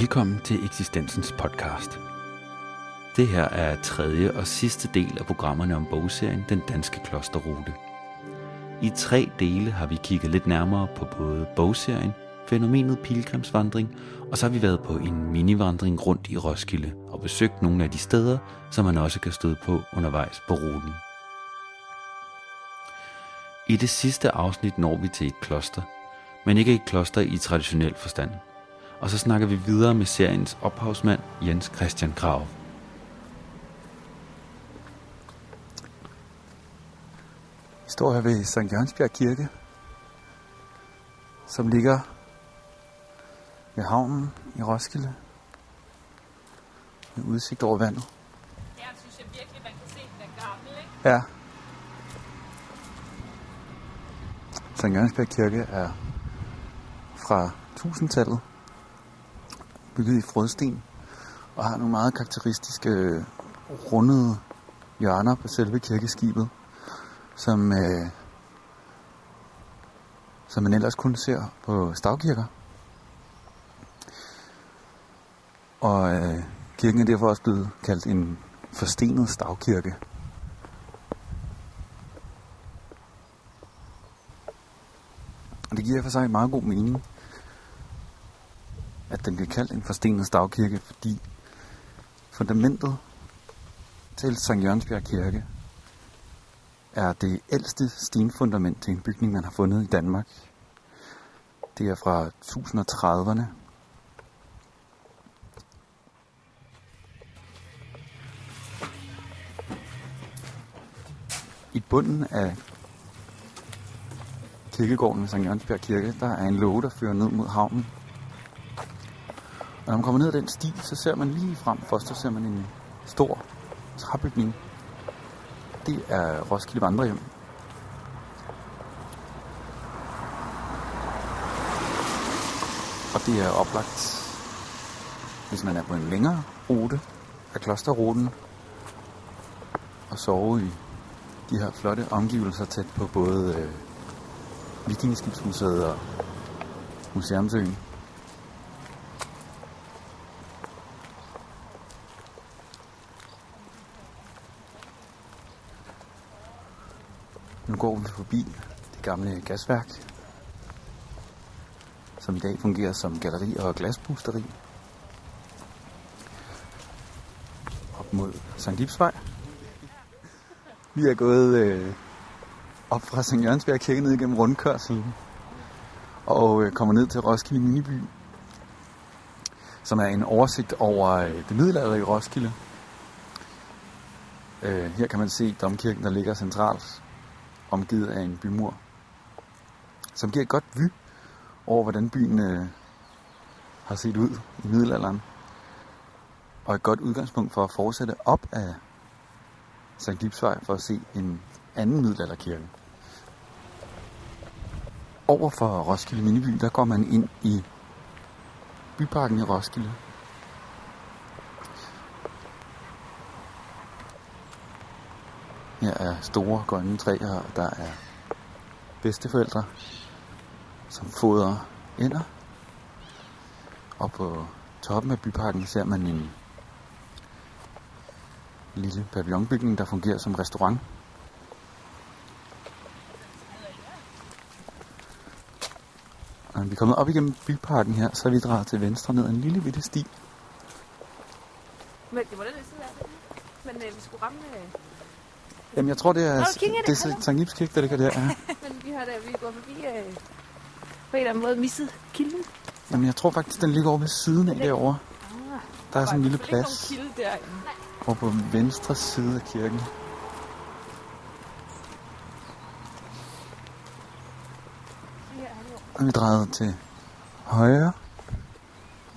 Velkommen til Eksistensens podcast. Det her er tredje og sidste del af programmerne om bogserien Den Danske Klosterrute. I tre dele har vi kigget lidt nærmere på både bogserien, fænomenet pilgrimsvandring, og så har vi været på en minivandring rundt i Roskilde og besøgt nogle af de steder, som man også kan støde på undervejs på ruten. I det sidste afsnit når vi til et kloster, men ikke et kloster i traditionel forstand. Og så snakker vi videre med seriens ophavsmand Jens Christian Grav. Vi står her ved St. Jørgensbjerg Kirke, som ligger ved havnen i Roskilde. Med udsigt over vandet. Her synes jeg virkelig, man kan se, den er gammel, ikke? Ja. St. Jørgensbjerg Kirke er fra 1000-tallet, bygget i frødsten, og har nogle meget karakteristiske øh, rundede hjørner på selve kirkeskibet, som, øh, som man ellers kun ser på stavkirker. Og øh, kirken er derfor også blevet kaldt en forstenet stavkirke. Og det giver for sig meget god mening, at den bliver kaldt en forstenet stavkirke, fordi fundamentet til Sankt Jørgensbjerg Kirke er det ældste stenfundament til en bygning, man har fundet i Danmark. Det er fra 1030'erne. I bunden af kirkegården ved Sankt Jørgensbjerg Kirke, der er en låge, der fører ned mod havnen. Og når man kommer ned ad den sti, så ser man lige frem først, så ser man en stor træbygning. Det er Roskilde Vandrehjem. Og det er oplagt, hvis man er på en længere rute af klosterruten, og sove i de her flotte omgivelser tæt på både øh, Vikingeskibsmuseet og Museumsøen. Nu går vi forbi det gamle gasværk, som i dag fungerer som galleri og glasbusteri. Op mod Sankt Ibsvej. Vi er gået øh, op fra Sankt Jørgensberg Kirke ned igennem rundkørselen og øh, kommer ned til Roskilde Miniby, som er en oversigt over øh, det middelalderlige Roskilde. Øh, her kan man se domkirken, der ligger centralt, omgivet af en bymur, som giver et godt vy over, hvordan byen øh, har set ud i middelalderen. Og et godt udgangspunkt for at fortsætte op af Sankt Gipsvej for at se en anden middelalderkirke. Over for Roskilde Miniby, der går man ind i byparken i Roskilde. Her er store grønne træer, og der er bedsteforældre, som fodrer ender. Og på toppen af byparken ser man en lille pavillonbygning, der fungerer som restaurant. Og når vi er kommet op igennem byparken her, så er vi drejet til venstre ned en lille bitte sti. Men det var det, det der. Men øh, vi skulle ramme... Øh, Jamen jeg tror det er, Nå, det det. er Sankt Ibs Kirke, der ligger der. Ja. men vi har da, vi går forbi... Øh, på en eller anden måde misset kilden. Jamen jeg tror faktisk, den ligger over ved siden af derovre. Ah, Der er sådan en lille plads ikke nogen kilde derinde. over på venstre side af kirken. Og vi drejet til højre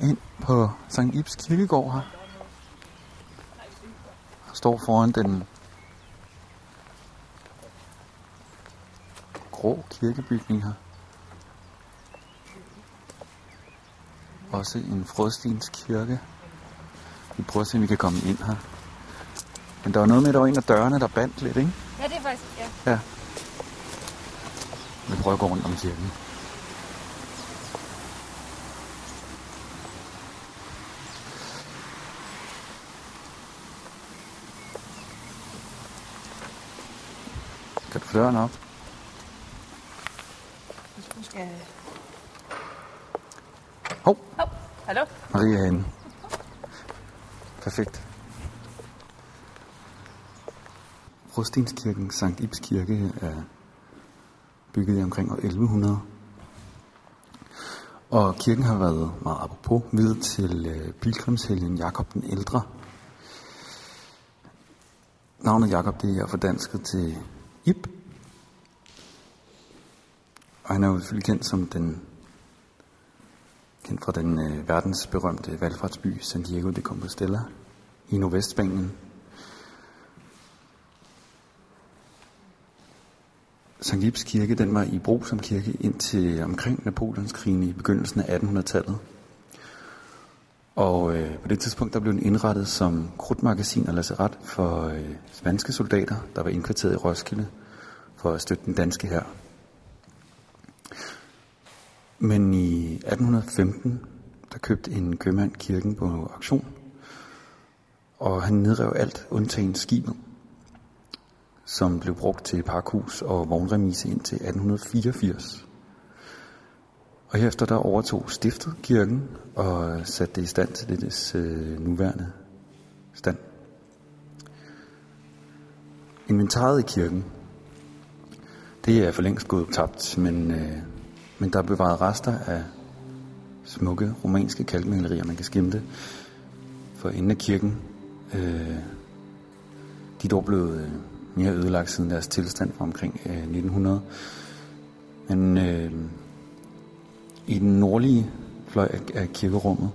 ind på Sankt Ibs Kirkegård her. Og står foran den grå kirkebygning her. Også en Frødstens kirke. Vi prøver at se, om vi kan komme ind her. Men der var noget med, at der var en af dørene, der bandt lidt, ikke? Ja, det er faktisk, ja. Ja. Vi prøver at gå rundt om kirken. Kan du få døren op? Maria er. Perfekt. Rostinskirken, Sankt Ibs Kirke, er bygget i omkring år 1100. Og kirken har været meget apropos videre til øh, pilgrimshelgen Jakob den Ældre. Navnet Jakob det er fordansket til Ib. Og han er jo selvfølgelig kendt som den kendt fra den øh, verdensberømte valgfartsby San Diego de Compostela i Nordvestspanien. Sankt Ibs kirke den var i brug som kirke indtil omkring Napoleonskrigen i begyndelsen af 1800-tallet. Og øh, på det tidspunkt der blev den indrettet som krudtmagasin og lazaret for øh, spanske soldater, der var indkvarteret i Roskilde for at støtte den danske her. Men i 1815, der købte en købmand kirken på auktion, og han nedrev alt undtagen skibet, som blev brugt til parkhus og vognremise indtil 1884. Og herefter der overtog stiftet kirken og satte det i stand til det øh, nuværende stand. Inventaret i kirken, det er for længst gået tabt, men, øh, men der er bevaret rester af smukke romanske kalkmalerier, man kan skimte for enden af kirken. Øh, de er dog blevet øh, mere ødelagt siden deres tilstand fra omkring øh, 1900. Men øh, i den nordlige fløj af, af kirkerummet,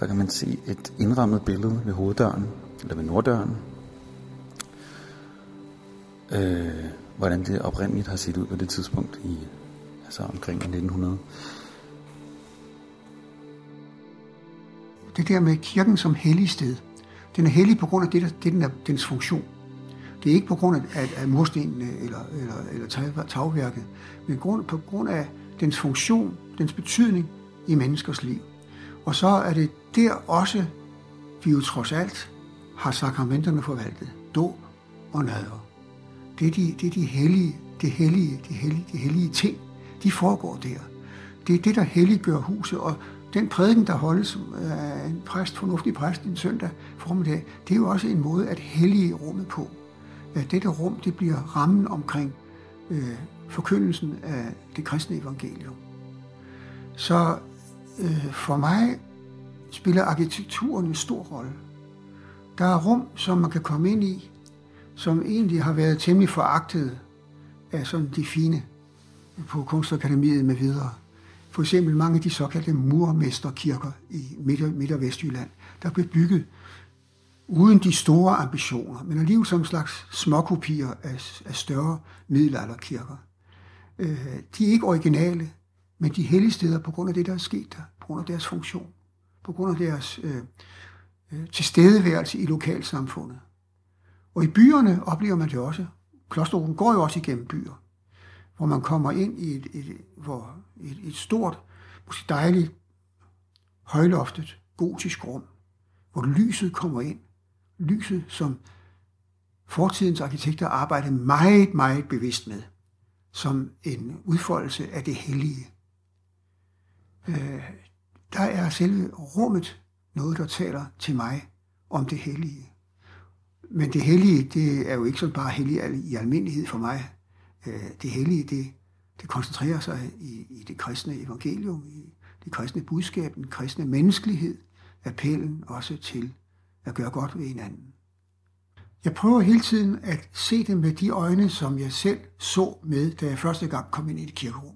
der kan man se et indrammet billede ved hoveddøren, eller ved norddøren. Øh, hvordan det oprindeligt har set ud på det tidspunkt, i altså omkring 1900. Det der med kirken som hellig sted, den er hellig på grund af det, der, det den er, dens funktion. Det er ikke på grund af, af, af murstenene eller, eller, eller tag, tagværket, men grund, på grund af dens funktion, dens betydning i menneskers liv. Og så er det der også, vi jo trods alt har sakramenterne forvaltet. Dåb og nadver. Det er de, det er de hellige, det hellige, de hellige, de hellige ting, de foregår der. Det er det, der helliggør huset, og den prædiken, der holdes af en præst, fornuftig præst en søndag formiddag, det er jo også en måde at hellige rummet på. At dette rum, det bliver rammen omkring øh, forkyndelsen af det kristne evangelium. Så øh, for mig spiller arkitekturen en stor rolle. Der er rum, som man kan komme ind i, som egentlig har været temmelig foragtet af sådan de fine på Kunstakademiet med videre. For eksempel mange af de såkaldte murmesterkirker i Midt- Midt- og Vestjylland, der blev bygget uden de store ambitioner, men alligevel som en slags småkopier af, af større middelalderkirker. Øh, de er ikke originale, men de hellige steder på grund af det, der er sket der, på grund af deres funktion, på grund af deres øh, øh, tilstedeværelse i lokalsamfundet. Og i byerne oplever man det også. Klosterruten går jo også igennem byer, hvor man kommer ind i et, et, hvor et, et stort, måske dejligt, højloftet, gotisk rum, hvor lyset kommer ind. Lyset, som fortidens arkitekter arbejdede meget, meget bevidst med, som en udfoldelse af det hellige. Øh, der er selve rummet noget, der taler til mig om det hellige. Men det hellige, det er jo ikke sådan bare hellige i almindelighed for mig. Øh, det hellige, det, det koncentrerer sig i, i det kristne evangelium, i det kristne budskab, den kristne menneskelighed, appellen også til at gøre godt ved hinanden. Jeg prøver hele tiden at se det med de øjne, som jeg selv så med, da jeg første gang kom ind i et kirkerum.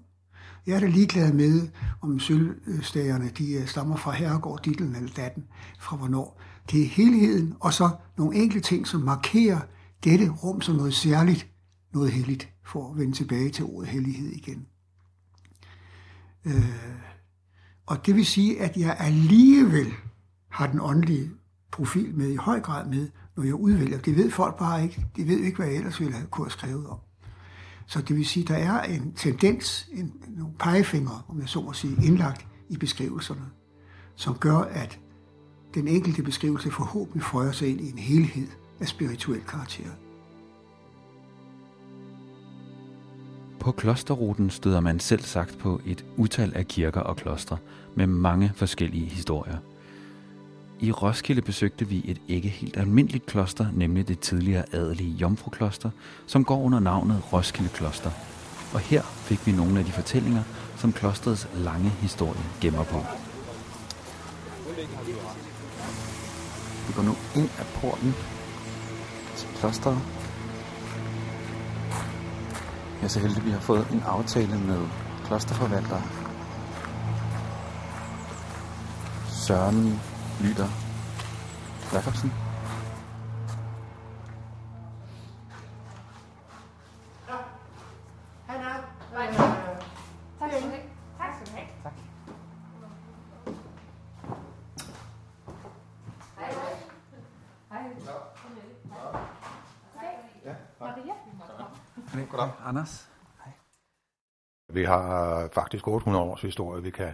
Jeg er da ligeglad med, om sølvstagerne de øh, stammer fra herregård, ditlen eller datten, fra hvornår. Det er helheden, og så nogle enkelte ting, som markerer dette rum som noget særligt, noget helligt, for at vende tilbage til ordet hellighed igen. Øh, og det vil sige, at jeg alligevel har den åndelige profil med i høj grad med, når jeg udvælger. Det ved folk bare ikke. De ved ikke, hvad jeg ellers ville have kunne have skrevet om. Så det vil sige, at der er en tendens, en, nogle pegefingre, om jeg så må sige, indlagt i beskrivelserne, som gør, at den enkelte beskrivelse forhåbentlig føjer sig ind i en helhed af spirituel karakter. På klosterruten støder man selv sagt på et utal af kirker og klostre med mange forskellige historier. I Roskilde besøgte vi et ikke helt almindeligt kloster, nemlig det tidligere adelige Jomfrukloster, som går under navnet Roskilde Kloster. Og her fik vi nogle af de fortællinger, som klostrets lange historie gemmer på. Vi går nu ind af porten til klosteret. Jeg er så heldig, at vi har fået en aftale med klosterforvalter Søren Lytter Jacobsen. Vi har øh, faktisk 800 års historie, vi kan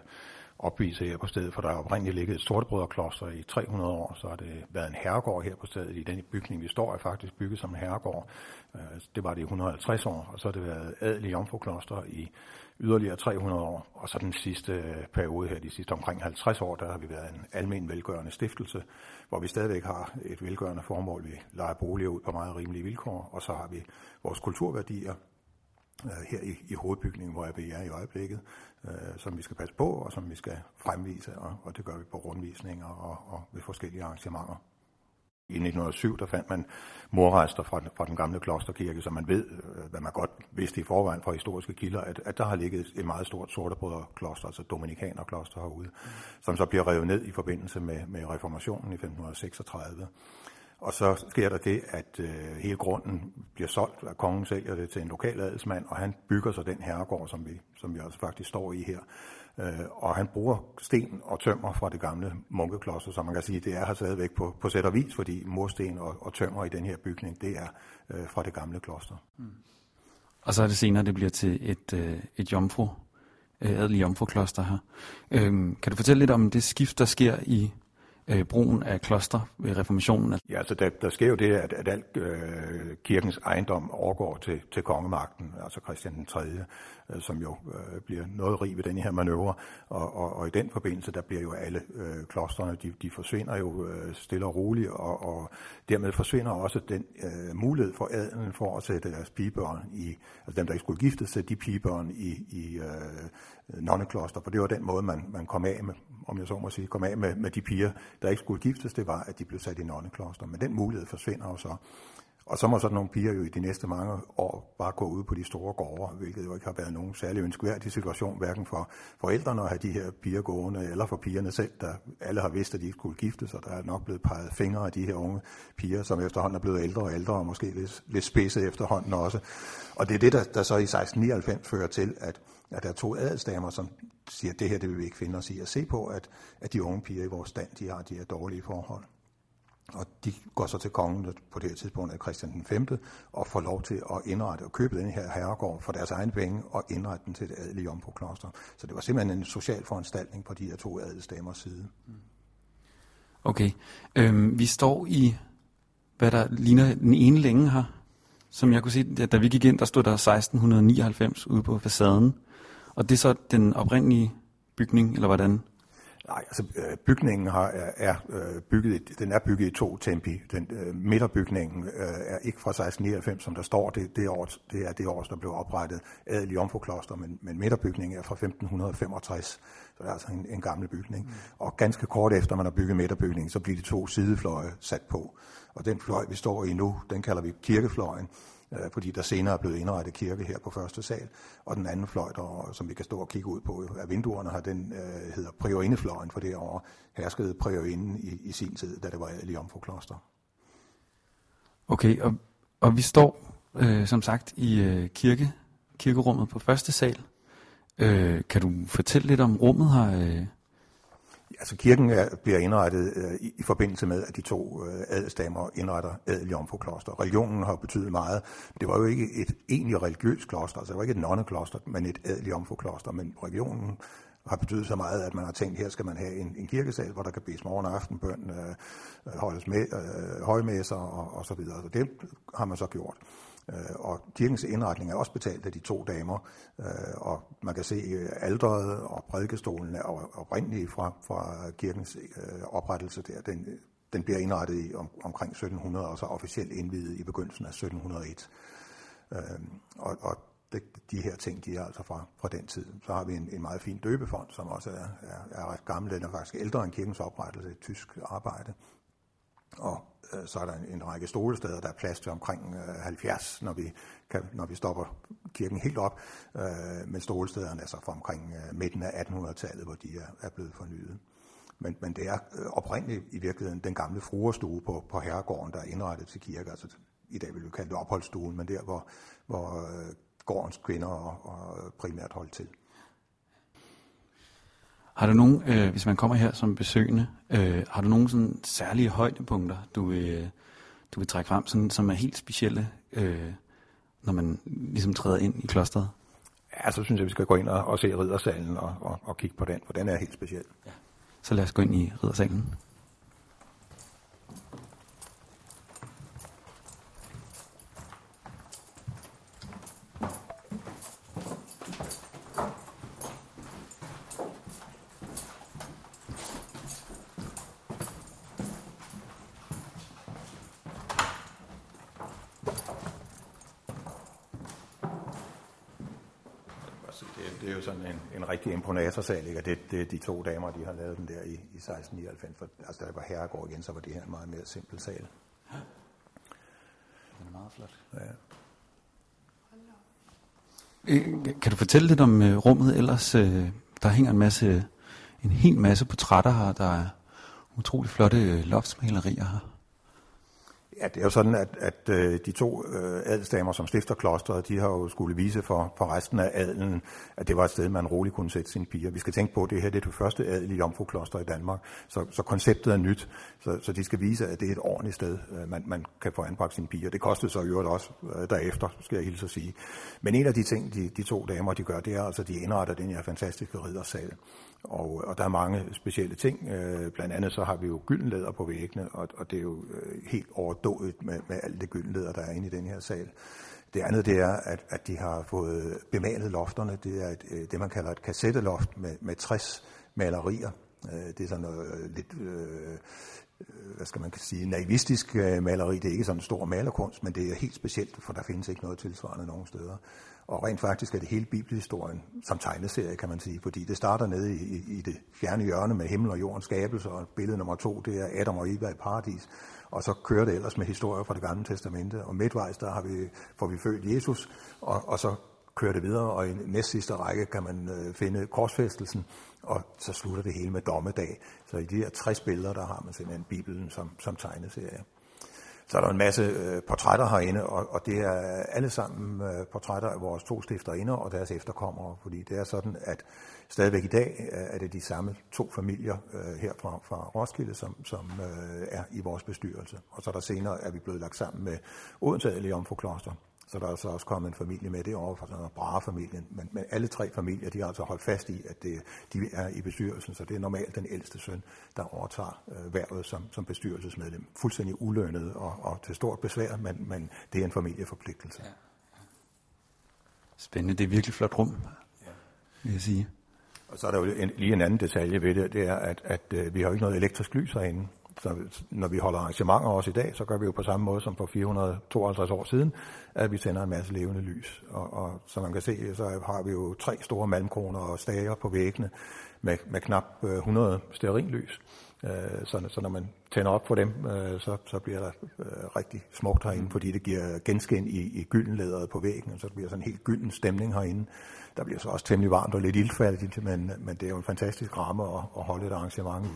opvise her på stedet, for der er oprindeligt ligget et sortebrødrekloster i 300 år, så har det været en herregård her på stedet. I den bygning, vi står, er faktisk bygget som en herregård. Øh, det var det i 150 år, og så har det været adelig jomfrukloster i yderligere 300 år, og så den sidste øh, periode her, de sidste omkring 50 år, der har vi været en almen velgørende stiftelse, hvor vi stadigvæk har et velgørende formål. Vi leger boliger ud på meget rimelige vilkår, og så har vi vores kulturværdier, Øh, her i, i hovedbygningen, hvor vi er i øjeblikket, øh, som vi skal passe på, og som vi skal fremvise, og, og det gør vi på rundvisninger og, og ved forskellige arrangementer. I 1907 der fandt man morrester fra, fra den gamle klosterkirke, så man ved, øh, hvad man godt vidste i forvejen fra historiske kilder, at, at der har ligget et meget stort sortebrødrekloster, altså dominikanerkloster herude, som så bliver revet ned i forbindelse med, med reformationen i 1536. Og så sker der det, at øh, hele grunden bliver solgt, at kongen sælger det til en lokal adelsmand, og han bygger så den herregård, som vi, som vi også faktisk står i her. Øh, og han bruger sten og tømmer fra det gamle munkekloster, så man kan sige, det er her stadigvæk på, på sæt og vis, fordi mursten og, og tømmer i den her bygning, det er øh, fra det gamle kloster. Mm. Og så er det senere, det bliver til et, øh, et jomfru, øh, adelig jomfrukloster her. Øh, kan du fortælle lidt om det skift, der sker i øh, brugen af kloster ved reformationen? Ja, altså der, der sker jo det, at, at alt øh, kirkens ejendom overgår til, til kongemagten, altså Christian den 3., øh, som jo øh, bliver noget rig ved den her manøvre, og, og, og i den forbindelse, der bliver jo alle øh, klostrene, de, de forsvinder jo øh, stille og roligt, og, og dermed forsvinder også den øh, mulighed for adelen for at sætte deres pigebørn i, altså dem, der ikke skulle giftes, sætte de pigebørn i, i øh, nonnekloster, for det var den måde, man, man kom af med, om jeg så må sige, kom af med, med de piger, der ikke skulle giftes, det var, at de blev sat i nonnekloster. Men den mulighed forsvinder jo så. Og så må sådan nogle piger jo i de næste mange år bare gå ud på de store gårde, hvilket jo ikke har været nogen særlig ønskværdig situation, hverken for forældrene at have de her piger gående, eller for pigerne selv, der alle har vidst, at de ikke skulle giftes, og der er nok blevet peget fingre af de her unge piger, som efterhånden er blevet ældre og ældre, og måske lidt, lidt spidset efterhånden også. Og det er det, der, der så i 1699 fører til, at, at der er to adelsdamer, som siger, at det her det vil vi ikke finde os i at se på, at, at de unge piger i vores stand, de har de her dårlige forhold. Og de går så til kongen på det her tidspunkt af Christian den 5. og får lov til at indrette og købe den her herregård for deres egen penge og indrette den til et adelige jomfrukloster. Så det var simpelthen en social foranstaltning på de her to adelsdamers side. Okay, øhm, vi står i, hvad der ligner den ene længe her. Som jeg kunne se, da- da vi gik ind, der stod der 1699 ude på facaden. Og det er så den oprindelige bygning, eller hvordan? Nej, altså øh, bygningen har, er, er øh, bygget, i- den er bygget i to tempi. Den øh, midterbygningen øh, er ikke fra 1699, som der står. Det, det, år, det er det år, der blev oprettet adelig jomfrukloster, men, men midterbygningen er fra 1565. Så det er altså en, en gammel bygning. Mm. Og ganske kort efter man har bygget midterbygningen, så bliver de to sidefløje sat på. Og den fløj, vi står i nu, den kalder vi kirkefløjen øh, fordi der senere er blevet indrettet kirke her på første sal, og den anden fløj, der, som vi kan stå og kigge ud på af vinduerne, har den øh, hedder priorindefløjen, for derovre herskede priorinden i, i sin tid, da det var adelig Kloster. Okay, og, og vi står øh, som sagt i øh, kirke, kirkerummet på første sal. Øh, kan du fortælle lidt om rummet her? Øh? Altså kirken er, bliver indrettet øh, i, i forbindelse med, at de to øh, adelsdamer indretter adeljomfrukloster. Religionen har betydet meget. Det var jo ikke et egentlig religiøst kloster, altså det var ikke et nonnekloster, men et adeljomfrukloster. Men religionen har betydet så meget, at man har tænkt, her skal man have en, en kirkesal, hvor der kan bedes morgen og aftenbøn, øh, øh holdes med, øh, højmæsser og, og så videre. Så det har man så gjort. Øh, og kirkens indretning er også betalt af de to damer, øh, og man kan se øh, alderet og prædikestolen er oprindelige fra, fra kirkens oprettelse der. Den, den bliver indrettet i om, omkring 1700 og så officielt indvidet i begyndelsen af 1701. Og, og det, de her ting, de er altså fra, fra den tid. Så har vi en, en meget fin døbefond, som også er, er, er ret gammel. Den er faktisk ældre end kirkens oprettelse, et tysk arbejde. Og Øh, så er der en, en række stolesteder, der er plads til omkring øh, 70, når vi, kan, når vi stopper kirken helt op. Øh, men stolestederne er så fra omkring midten af 1800-tallet, hvor de er, er blevet fornyet. Men, men det er oprindeligt i virkeligheden den gamle fruerstue på, på herregården, der er indrettet til kirke. Altså, I dag vil vi kalde det opholdsstuen, men der, hvor, hvor gårdens kvinder og, og primært holdt til. Har du nogen, øh, hvis man kommer her som besøgende, øh, har du nogen sådan særlige højdepunkter, du vil, du vil trække frem, sådan, som er helt specielle, øh, når man ligesom træder ind i klosteret? Ja, så synes jeg, vi skal gå ind og, og se riddersalen og, og, og kigge på den, for den er helt speciel. Ja. Så lad os gå ind i riddersalen. det er jo sådan en, en imponatorsal, ikke? og det, det er de to damer, de har lavet den der i, i 1699. For, altså, der var herregård igen, så var det her en meget mere simpel sal. Ja. Den er meget flot. Ja. Øh, kan du fortælle lidt om uh, rummet ellers? Uh, der hænger en masse, en hel masse portrætter her, der er utrolig flotte uh, loftsmalerier her. Ja, det er jo sådan, at, at øh, de to øh, adelsdamer, som stifter klosteret, de har jo skulle vise for, for resten af adelen, at det var et sted, man roligt kunne sætte sine piger. Vi skal tænke på, at det her det er det første adelige jomfrukloster i Danmark, så, så konceptet er nyt, så, så de skal vise, at det er et ordentligt sted, øh, man, man kan få anbragt sine piger. Det kostede så i øvrigt også øh, derefter, skal jeg hilse at sige. Men en af de ting, de, de to damer de gør, det er altså, de indretter den her fantastiske riddersal. Og, og der er mange specielle ting. Øh, blandt andet så har vi jo gyldenlæder på væggene, og, og det er jo øh, helt overdået med, med alt det gyldenlæder, der er inde i den her sal. Det andet det er, at, at de har fået bemalet lofterne. Det er et, øh, det, man kalder et kassetteloft med, med 60 malerier. Øh, det er sådan noget øh, lidt... Øh, øh, hvad skal man sige, naivistisk maleri. Det er ikke sådan en stor malerkunst, men det er helt specielt, for der findes ikke noget tilsvarende nogen steder. Og rent faktisk er det hele bibelhistorien som tegneserie, kan man sige, fordi det starter nede i, i, i det fjerne hjørne med himmel og jordens skabelse, og billede nummer to, det er Adam og Eva i paradis, og så kører det ellers med historier fra det gamle testamente, og midtvejs, der har vi, får vi født Jesus, og, og så kører det videre, og i næst sidste række kan man øh, finde korsfæstelsen, og så slutter det hele med dommedag. Så i de her 60 billeder, der har man simpelthen Bibelen som, som tegneserie. Så er der en masse øh, portrætter herinde, og, og det er alle sammen øh, portrætter af vores to stifterinder og deres efterkommere, fordi det er sådan, at stadigvæk i dag øh, er det de samme to familier øh, her fra, fra Roskilde, som, som øh, er i vores bestyrelse. Og så er der senere, er vi blevet lagt sammen med Odense Adelig Kloster. Så der er så også kommet en familie med det over fra sådan Brahe-familien. Men, men alle tre familier, de har altså holdt fast i, at det, de er i bestyrelsen. Så det er normalt den ældste søn, der overtager øh, værvet som, som bestyrelsesmedlem. Fuldstændig ulønnet og, og til stort besvær, men, men det er en familieforpligtelse. Ja. Spændende. Det er virkelig flot rum, ja. vil jeg sige. Og så er der jo en, lige en anden detalje ved det, det er, at, at øh, vi har jo ikke noget elektrisk lys herinde. Så når vi holder arrangementer også i dag, så gør vi jo på samme måde som for 452 år siden, at vi sender en masse levende lys. Og, og som man kan se, så har vi jo tre store malmkroner og stager på væggene med, med knap øh, 100 stearinlys. Øh, så, så når man tænder op på dem, øh, så, så bliver der rigtig smukt herinde, fordi det giver genskin i, i gyldenlæderet på væggen, og så bliver sådan en helt gylden stemning herinde. Der bliver så også temmelig varmt og lidt ildfærdigt, men, men det er jo en fantastisk ramme at, at holde et arrangement i.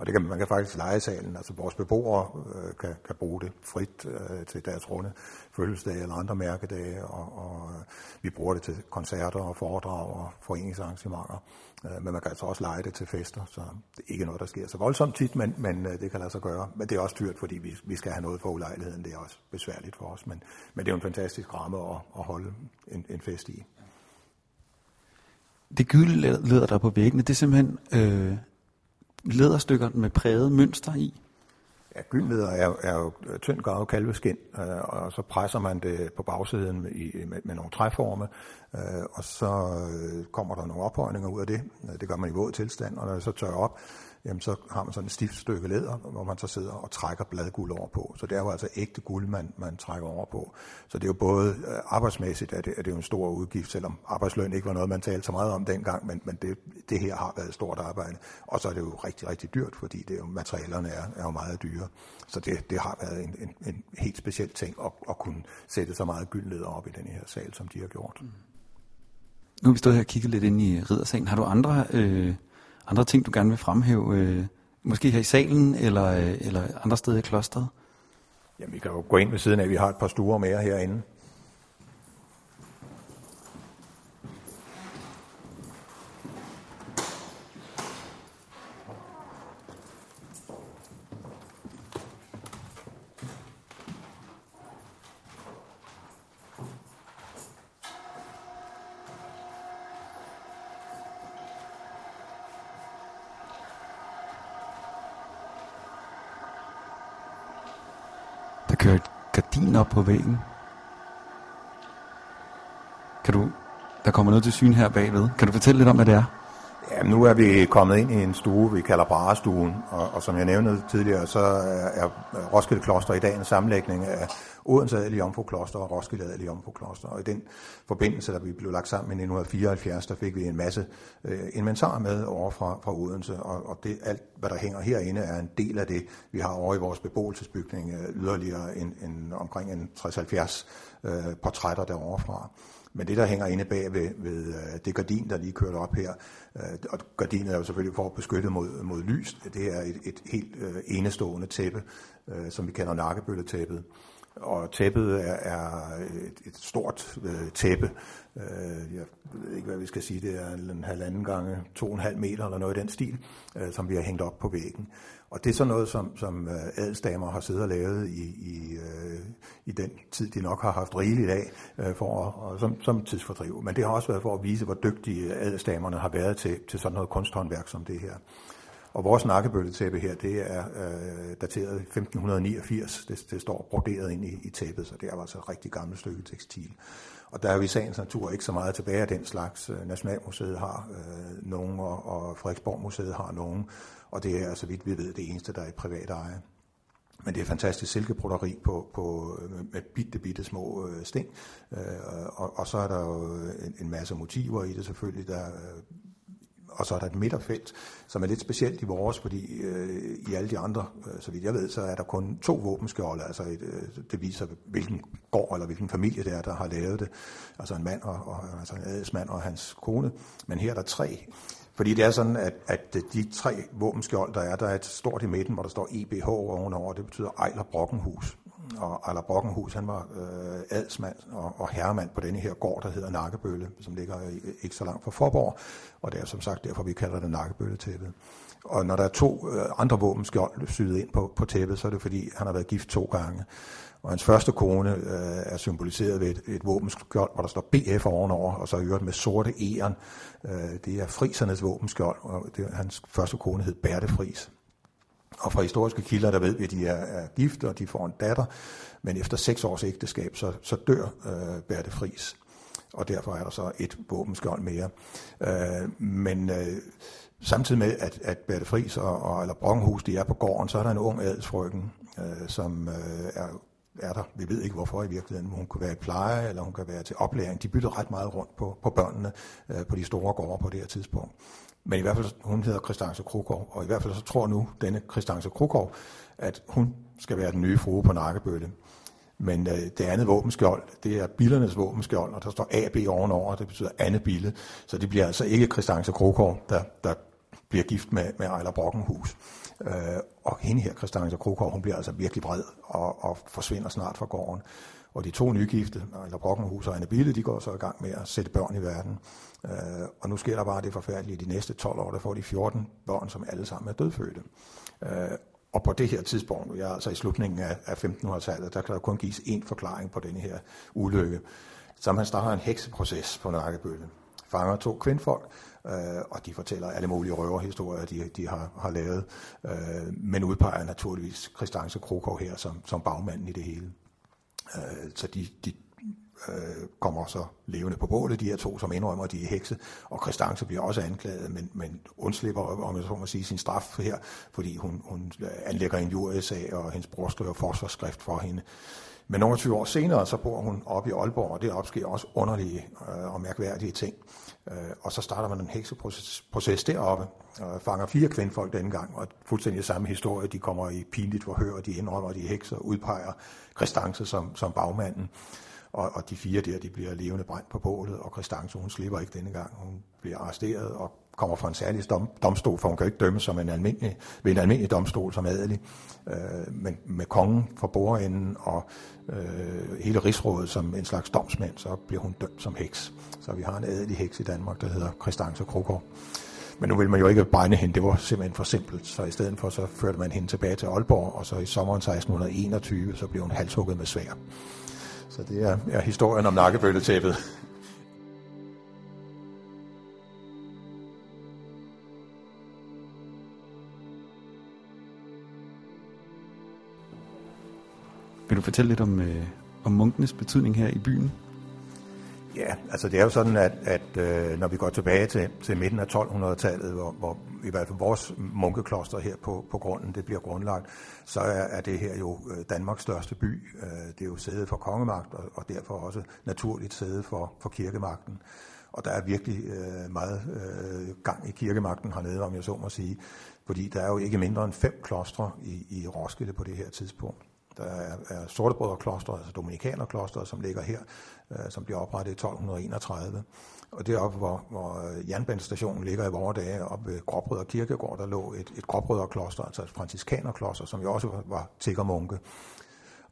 Og det kan, man kan faktisk lege salen, altså vores beboere øh, kan, kan bruge det frit øh, til deres runde fødselsdage eller andre mærkedage, og, og øh, vi bruger det til koncerter og foredrag og foreningsarrangementer. Øh, men man kan altså også lege det til fester, så det er ikke noget, der sker så voldsomt tit, men, men øh, det kan lade sig gøre. Men det er også dyrt, fordi vi, vi skal have noget for ulejligheden. Det er også besværligt for os, men, men det er jo en fantastisk ramme at, at holde en, en fest i. Det gyldne leder der på væggene, det er simpelthen øh, læderstykker med præget mønster i? Ja, gyldleder er, er jo tyndt gravet kalveskin, øh, og så presser man det på bagsiden med, i, med, med nogle træforme, øh, og så øh, kommer der nogle ophøjninger ud af det. Det gør man i våd tilstand, og når det så tørrer op, jamen så har man sådan et stift stykke læder, hvor man så sidder og trækker bladguld over på. Så det er jo altså ægte guld, man, man trækker over på. Så det er jo både øh, arbejdsmæssigt, at det, at det er jo en stor udgift, selvom arbejdsløn ikke var noget, man talte så meget om dengang, men, men det, det her har været et stort arbejde. Og så er det jo rigtig, rigtig dyrt, fordi det er jo, materialerne er, er jo meget dyre. Så det, det har været en, en, en helt speciel ting at, at kunne sætte så meget gyldleder op i den her sal, som de har gjort. Mm. Nu har vi stået her og kigget lidt ind i riddersalen. Har du andre... Øh andre ting, du gerne vil fremhæve, øh, måske her i salen eller, øh, eller andre steder i klosteret? Jamen, vi kan jo gå ind ved siden af, vi har et par stuer mere herinde. kører et gardin op på væggen. Kan du, der kommer noget til syn her bagved. Kan du fortælle lidt om, hvad det er? Jamen, nu er vi kommet ind i en stue, vi kalder Barestuen, og, og som jeg nævnte tidligere, så er, er Roskilde Kloster i dag en sammenlægning af Odense Adel Jomfru Kloster og Roskilde Adel Jomfru Kloster. Og i den forbindelse, der vi blev lagt sammen i 1974, der fik vi en masse øh, inventar med over fra, fra Odense, og, og det, alt, hvad der hænger herinde, er en del af det, vi har over i vores beboelsesbygning, øh, yderligere en, en, omkring en 60-70 øh, portrætter derovre fra. Men det, der hænger inde bag ved, ved øh, det gardin, der lige kørte op her, øh, og gardinet er jo selvfølgelig for at beskytte mod, mod lys, det er et, et helt øh, enestående tæppe, som vi kalder nakkebølletæppet. Og tæppet er, er et, et stort øh, tæppe. Øh, jeg ved ikke, hvad vi skal sige. Det er en halvanden gange to og en halv meter eller noget i den stil, øh, som vi har hængt op på væggen. Og det er sådan noget, som, som øh, adelsdamer har siddet og lavet i, i, øh, i den tid, de nok har haft rigeligt af øh, for at, og som, som tidsfordriv. Men det har også været for at vise, hvor dygtige adelsdamerne har været til, til sådan noget kunsthåndværk som det her. Og vores nakkebølletæppe her, det er øh, dateret 1589. Det, det står broderet ind i, i tæppet, så det er altså et rigtig gammelt stykke tekstil. Og der er jo i sagens natur ikke så meget tilbage af den slags. Øh, Nationalmuseet har øh, nogen, og, og Frederiksborg Museet har nogen. Og det er, så vidt vi ved, det eneste, der er i privat eje. Men det er fantastisk silkebroderi på, på, øh, med bitte, bitte små øh, sting. Øh, og, og så er der jo en, en masse motiver i det selvfølgelig. Der, øh, og så er der et midterfelt, som er lidt specielt i vores, fordi øh, i alle de andre, øh, så vidt jeg ved, så er der kun to våbenskjolde. Altså et, øh, det viser, hvilken gård eller hvilken familie det er, der har lavet det. Altså en mand og, og altså en adelsmand og hans kone. Men her er der tre. Fordi det er sådan, at, at de tre våbenskjold, der er, der er et stort i midten, hvor der står EBH ovenover, det betyder Ejler Brockenhus. Og Ejler Brockenhus, han var øh, adelsmand og, og herremand på denne her gård, der hedder Nakkebølle, som ligger ikke så langt fra Forborg. Og det er som sagt derfor, vi kalder det Nakkebølle-tæppet. Og når der er to øh, andre våbenskjold syet ind på, på tæppet, så er det fordi, han har været gift to gange. Og hans første kone øh, er symboliseret ved et, et våbenskjold, hvor der står BF ovenover, og så i øvrigt med sorte æren. Øh, det er frisernes våbenskjold, og det, hans første kone hed Berthe Fris. Og fra historiske kilder, der ved vi, at de er, er gift, og de får en datter. Men efter seks års ægteskab, så, så dør øh, Berthe Fris. Og derfor er der så et våbenskjold mere. Øh, men øh, samtidig med, at, at Berthe Fris og, og eller Bronghus, de er på gården, så er der en ung adelsfrøken, øh, som øh, er er der. Vi ved ikke hvorfor i virkeligheden. Hun kunne være i pleje, eller hun kan være til oplæring. De bytter ret meget rundt på, på børnene øh, på de store gårde på det her tidspunkt. Men i hvert fald, hun hedder Christianse Krukov, og i hvert fald så tror nu denne Christianse Krukov, at hun skal være den nye frue på Nakkebølle. Men øh, det andet våbenskjold, det er billernes våbenskjold, og der står AB ovenover, det betyder Anne Bille. Så det bliver altså ikke Christianse Krukov, der, der bliver gift med, med Ejler Brockenhus. Øh, og hende her, Christiane Krokov, hun bliver altså virkelig vred og, og forsvinder snart fra gården. Og de to nygifte, Ejler Brockenhus og Anne Bille, de går så i gang med at sætte børn i verden. Øh, og nu sker der bare det forfærdelige. De næste 12 år, der får de 14 børn, som alle sammen er dødfødte. Øh, og på det her tidspunkt, jeg er altså i slutningen af, af 1500-tallet, der kan der kun gives én forklaring på denne her ulykke. Så man starter en hekseproces på Nakkebølle. Fanger to kvindfolk, øh, og de fortæller alle mulige røverhistorier, de, de har, har lavet, øh, men udpeger naturligvis Christianse Krokov her som, som bagmanden i det hele. Øh, så de, de øh, kommer så levende på bålet, de her to, som indrømmer, at de er hekse, og Christianse bliver også anklaget, men, men undslipper, om jeg så må sige, sin straf her, fordi hun, hun anlægger en jurisag, og hendes bror skriver forsvarsskrift for hende. Men nogle 20 år senere, så bor hun op i Aalborg, og det opsker også underlige øh, og mærkværdige ting. Øh, og så starter man en hekseproces deroppe, og fanger fire kvindfolk denne gang, og fuldstændig samme historie. De kommer i pinligt forhør, de indrømmer, de hekser, udpeger Kristance som, som bagmanden. Og, og de fire der, de bliver levende brændt på bålet, og Kristance, hun slipper ikke denne gang. Hun bliver arresteret og kommer fra en særlig dom, domstol, for hun kan ikke dømme som en almindelig, ved en almindelig domstol som adelig. Øh, men med kongen for bordenden og øh, hele rigsrådet som en slags domsmand, så bliver hun dømt som heks. Så vi har en adelig heks i Danmark, der hedder Christance Krogård. Men nu vil man jo ikke brænde hende, det var simpelthen for simpelt. Så i stedet for, så førte man hende tilbage til Aalborg, og så i sommeren 1621, så blev hun halshugget med svær. Så det er, er historien om nakkebølletæppet. Vil du fortælle lidt om, øh, om munkenes betydning her i byen? Ja, altså det er jo sådan, at, at øh, når vi går tilbage til, til midten af 1200-tallet, hvor, hvor i hvert fald vores munkekloster her på, på grunden, det bliver grundlagt, så er, er det her jo øh, Danmarks største by. Øh, det er jo sæde for kongemagt, og, og derfor også naturligt sæde for, for kirkemagten. Og der er virkelig øh, meget øh, gang i kirkemagten hernede, om jeg så må sige. Fordi der er jo ikke mindre end fem klostre i, i Roskilde på det her tidspunkt. Der er, er Sortebrødreklosteret, altså Dominikanerklosteret, som ligger her, øh, som bliver oprettet i 1231. Og det er hvor, hvor øh, jernbanestationen ligger i vores dage, oppe ved Gråbrødre Kirkegård, der lå et, et Gråbrødrekloster, altså et franciskanerkloster, som jo også var, var tiggermunke.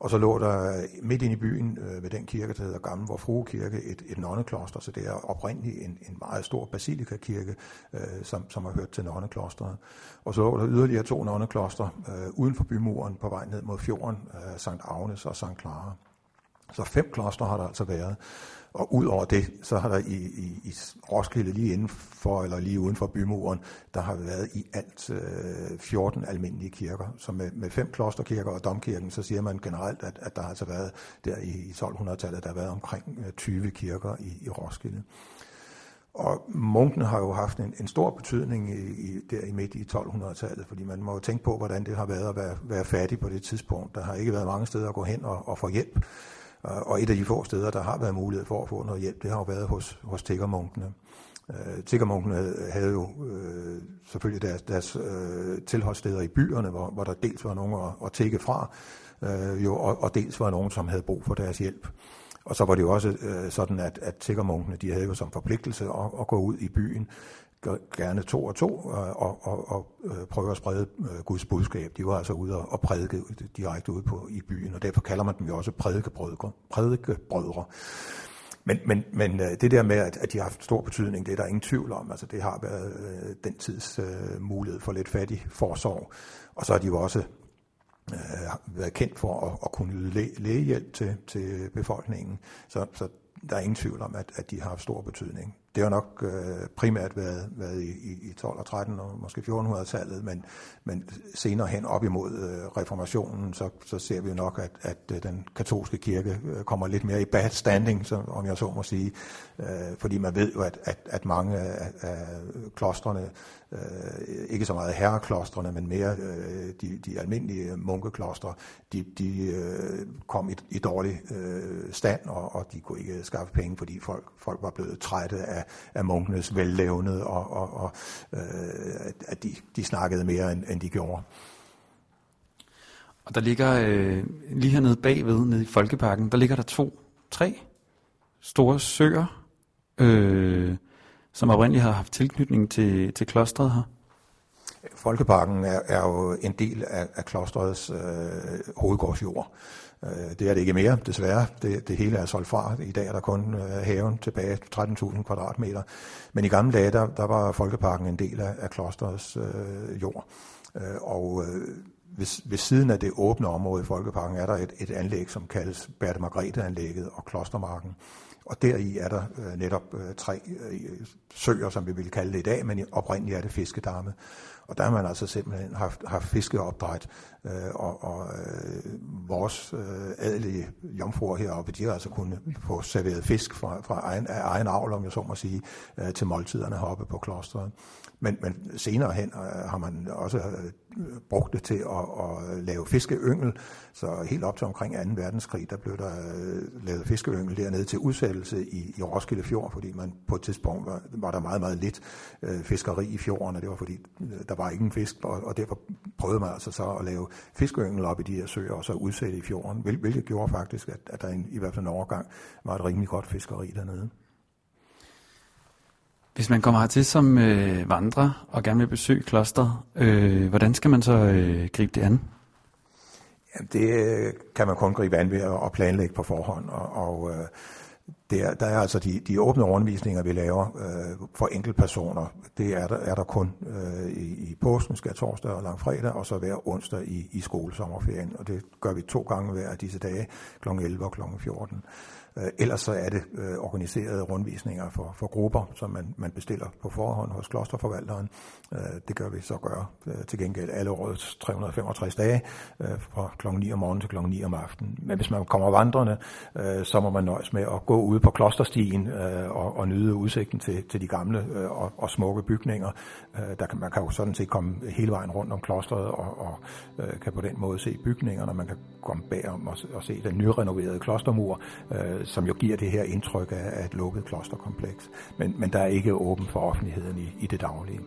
Og så lå der øh, midt inde i byen øh, ved den kirke, der hedder Gamle Vor Frue Kirke, et, et nonnekloster, så det er oprindeligt en, en meget stor basilikakirke, øh, som, som har hørt til nonneklosteret. Og så lå der yderligere to nonnekloster øh, uden for bymuren på vej ned mod fjorden, øh, St. Agnes og St. Clara. Så fem klostre har der altså været. Og ud over det, så har der i, i, i Roskilde lige inden for, eller lige uden for bymuren, der har været i alt øh, 14 almindelige kirker. Så med, med fem klosterkirker og domkirken, så siger man generelt, at, at der har altså været der i, i 1200-tallet, der har været omkring øh, 20 kirker i, i Roskilde. Og munkene har jo haft en, en stor betydning i, i, der i midt i 1200-tallet, fordi man må jo tænke på, hvordan det har været at være, være fattig på det tidspunkt. Der har ikke været mange steder at gå hen og, og få hjælp. Og et af de få steder, der har været mulighed for at få noget hjælp, det har jo været hos, hos tiggermunkene. Øh, tiggermunkene havde jo øh, selvfølgelig deres, deres øh, tilholdssteder i byerne, hvor, hvor der dels var nogen at, at tigge fra, øh, jo, og, og dels var nogen, som havde brug for deres hjælp. Og så var det jo også øh, sådan, at, at tiggermunkene, de havde jo som forpligtelse at, at gå ud i byen gerne to og to øh, og, og, og, øh, prøve at sprede øh, Guds budskab. De var altså ude og, prædike direkte ude på i byen, og derfor kalder man dem jo også prædikebrødre. prædikebrødre. Men, men, men det der med, at, at de har haft stor betydning, det er der ingen tvivl om. Altså, det har været øh, den tids øh, mulighed for lidt fattig forsorg. Og så har de jo også øh, været kendt for at, at kunne yde læ- lægehjælp til, til befolkningen. Så, så der er ingen tvivl om, at, at de har haft stor betydning det har nok øh, primært været, været i, i 12 og 13 og måske 1400-tallet, men, men senere hen op imod øh, reformationen, så, så ser vi nok, at, at øh, den katolske kirke øh, kommer lidt mere i bad standing, så, om jeg så må sige, øh, fordi man ved jo, at, at, at mange af, af klostrene, øh, ikke så meget herreklostrene, men mere øh, de, de almindelige munkeklostre, de, de øh, kom i, i dårlig øh, stand, og, og de kunne ikke skaffe penge, fordi folk, folk var blevet trætte af, af munkenes vellevnede, og, og, og øh, at de, de snakkede mere, end, end de gjorde. Og der ligger øh, lige hernede bagved, nede i Folkeparken, der ligger der to, tre store søer, øh, som oprindeligt har haft tilknytning til, til klostret her. Folkeparken er, er jo en del af, af klostrets øh, hovedgårdsjord. Øh, det er det ikke mere, desværre. Det, det hele er solgt fra. I dag er der kun øh, haven tilbage, 13.000 kvadratmeter. Men i gamle dage, der, der var Folkeparken en del af, af klosterets øh, jord. Øh, og øh, ved, ved siden af det åbne område i Folkeparken er der et, et anlæg, som kaldes Berthe Margrethe-anlægget og Klostermarken. Og deri er der øh, netop øh, tre øh, søer, som vi vil kalde det i dag, men oprindeligt er det fiskedamme. Og der har man altså simpelthen haft, haft fiskeopdræt, øh, og, og øh, vores øh, adelige jomfruer heroppe, de har altså kunnet få serveret fisk fra, fra egen, af egen avl, om jeg så må sige, øh, til måltiderne heroppe på klosteret. Men, men senere hen øh, har man også øh, brugt det til at, at lave fiskeyngel, så helt op til omkring 2. verdenskrig, der blev der øh, lavet fiskeyngel dernede til udsættelse i, i Roskilde Fjord, fordi man på et tidspunkt var, var der meget, meget lidt øh, fiskeri i fjorden, og det var fordi, øh, der var ingen fisk, og, og derfor prøvede man altså så at lave fiskeyngel op i de her søer, og så udsætte i fjorden, hvil, hvilket gjorde faktisk, at, at der en, i hvert fald en overgang var et rimelig godt fiskeri dernede. Hvis man kommer hertil som øh, vandrer og gerne vil besøge kloster, øh, hvordan skal man så øh, gribe det an? Jamen, det øh, kan man kun gribe an ved at planlægge på forhånd, og, og øh, det der, der er altså de, de åbne rundvisninger, vi laver øh, for enkeltpersoner. Det er der, er der kun øh, i, i påsken, skal torsdag og langfredag, og så hver onsdag i, i skolesommerferien. Og det gør vi to gange hver af disse dage, kl. 11 og kl. 14. Øh, ellers så er det øh, organiserede rundvisninger for, for grupper, som man, man bestiller på forhånd hos klosterforvalteren. Øh, det gør vi så gøre øh, til gengæld alle årets 365 dage, øh, fra kl. 9 om morgenen til kl. 9 om aftenen. Men hvis man kommer vandrende, øh, så må man nøjes med at gå ud på klosterstien øh, og, og nyde udsigten til, til de gamle øh, og, og smukke bygninger. Øh, der kan, man kan jo sådan set komme hele vejen rundt om klosteret og, og øh, kan på den måde se bygningerne. Man kan komme bagom og, og se den nyrenoverede klostermur, øh, som jo giver det her indtryk af, af et lukket klosterkompleks. Men, men der er ikke åben for offentligheden i, i det daglige.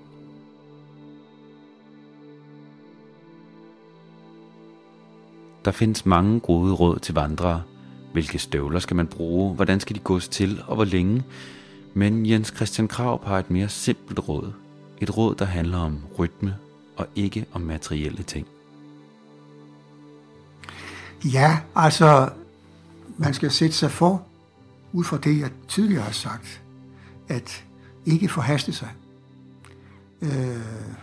Der findes mange gode råd til vandrere. Hvilke støvler skal man bruge? Hvordan skal de gås til? Og hvor længe? Men Jens Christian Krav har et mere simpelt råd. Et råd, der handler om rytme og ikke om materielle ting. Ja, altså, man skal sætte sig for, ud fra det, jeg tidligere har sagt, at ikke forhaste sig. Øh,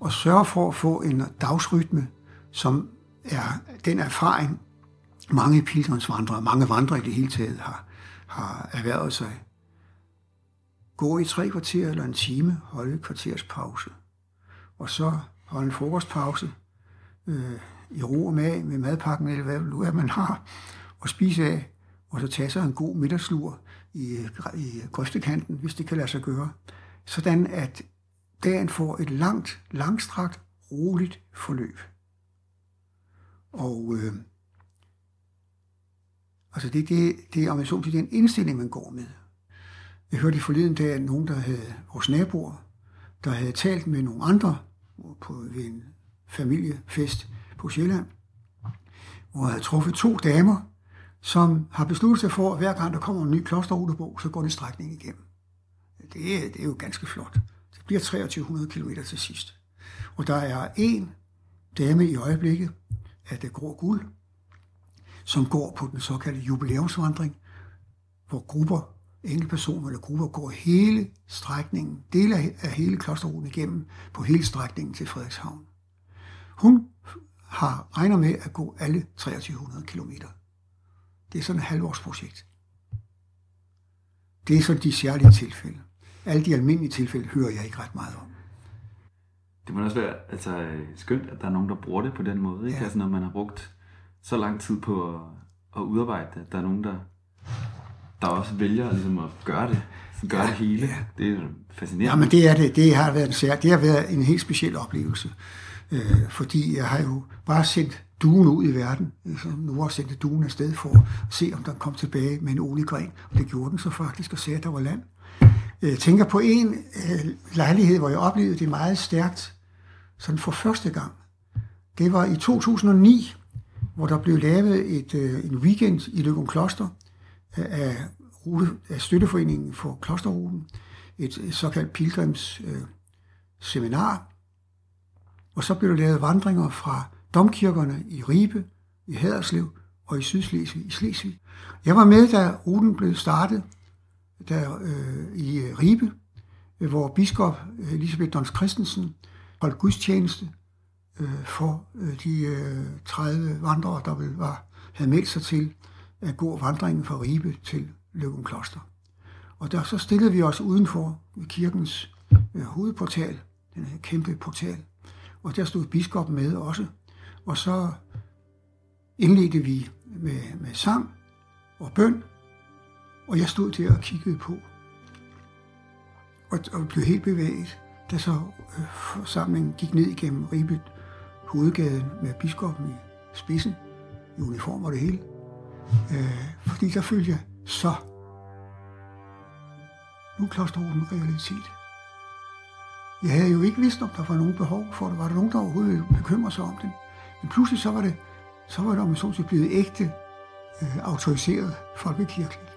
og sørge for at få en dagsrytme, som er den erfaring, mange pilgrimsvandrere, mange vandrere i det hele taget har, har erhvervet sig. Gå i tre kvarter eller en time, holde et kvarters pause. Og så holde en frokostpause øh, i ro og mag med madpakken, eller hvad nu er, man har, og spise af, og så tage sig en god middagslur i, i grøftekanten, hvis det kan lade sig gøre. Sådan at dagen får et langt, langstrakt, roligt forløb. Og øh, altså det, det, det er, om jeg så det er en indstilling, man går med. Jeg hørte i forleden dag, at nogen, der havde vores naboer, der havde talt med nogle andre på ved en familiefest på Sjælland, hvor jeg havde truffet to damer, som har besluttet sig for, at hver gang der kommer en ny klosterrutebog, så går det strækning igennem. Det er, det er jo ganske flot. Det bliver 2300 km til sidst. Og der er en dame i øjeblikket, af det grå guld, som går på den såkaldte jubilæumsvandring, hvor grupper, enkeltpersoner eller grupper går hele strækningen, dele af hele klosterruten igennem på hele strækningen til Frederikshavn. Hun har regner med at gå alle 2300 km. Det er sådan et halvårsprojekt. Det er sådan de særlige tilfælde. Alle de almindelige tilfælde hører jeg ikke ret meget om. Det må også være altså, skønt, at der er nogen, der bruger det på den måde. Ikke? Ja. Altså, når man har brugt så lang tid på at, at udarbejde det, at der er nogen, der, der også vælger ligesom, at gøre det. Gøre ja, det hele. Ja. Det er fascinerende. Ja, men det er det. Det har været en, sær, det har været en helt speciel oplevelse. Øh, fordi jeg har jo bare sendt duen ud i verden. Så nu har sendt duen afsted for at se, om den kom tilbage med en oliegren. Og det gjorde den så faktisk, og sagde, at der var land. Øh, jeg tænker på en øh, lejlighed, hvor jeg oplevede det meget stærkt, sådan for første gang. Det var i 2009, hvor der blev lavet et, øh, en weekend i Løgum Kloster øh, af, rute, af Støtteforeningen for Klosterruten, et, et såkaldt pilgrims øh, seminar. Og så blev der lavet vandringer fra domkirkerne i Ribe, i Haderslev og i Sydslesvig, i Slesvig. Jeg var med, da ruten blev startet der, øh, i øh, Ribe, hvor biskop øh, Elisabeth Dons Christensen holdt gudstjeneste øh, for øh, de øh, 30 vandrere, der vel var, havde meldt sig til at gå vandringen fra Ribe til Løgum Kloster. Og der så stillede vi os udenfor kirkens øh, hovedportal, den her kæmpe portal, og der stod biskoppen med også. Og så indledte vi med, med sang og bøn, og jeg stod der og kiggede på, og, og blev helt bevæget, da så øh, forsamlingen gik ned igennem Ribet hovedgaden med biskoppen i spidsen, i uniform og det hele. Øh, fordi der følte jeg, så nu er klosterruten realitet. Jeg havde jo ikke vidst, om der var nogen behov for det. Var der nogen, der overhovedet bekymrede sig om det? Men pludselig så var det, så var det om så blevet ægte øh, autoriseret folkekirkeligt.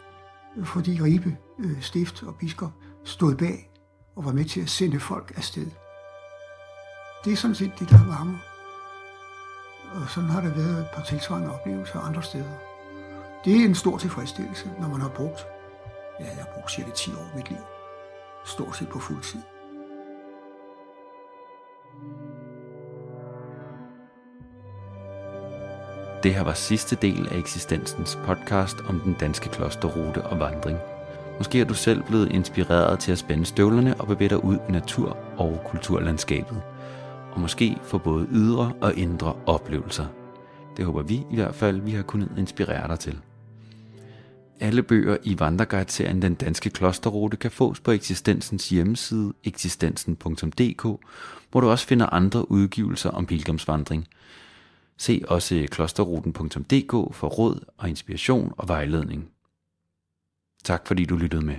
Fordi Ribe øh, stift og biskop stod bag og var med til at sende folk afsted. Det er sådan set det, der varmer. Og sådan har der været et par tilsvarende oplevelser andre steder. Det er en stor tilfredsstillelse, når man har brugt, ja, jeg har brugt cirka 10 år i mit liv, stort set på fuld tid. Det her var sidste del af eksistensens podcast om den danske klosterrute og vandring. Måske er du selv blevet inspireret til at spænde støvlerne og bevæge dig ud i natur- og kulturlandskabet. Og måske få både ydre og indre oplevelser. Det håber vi i hvert fald, vi har kunnet inspirere dig til. Alle bøger i Vandreguide-serien Den Danske Klosterrute kan fås på eksistensens hjemmeside eksistensen.dk, hvor du også finder andre udgivelser om pilgrimsvandring. Se også klosterruten.dk for råd og inspiration og vejledning. Tak fordi du lyttede med.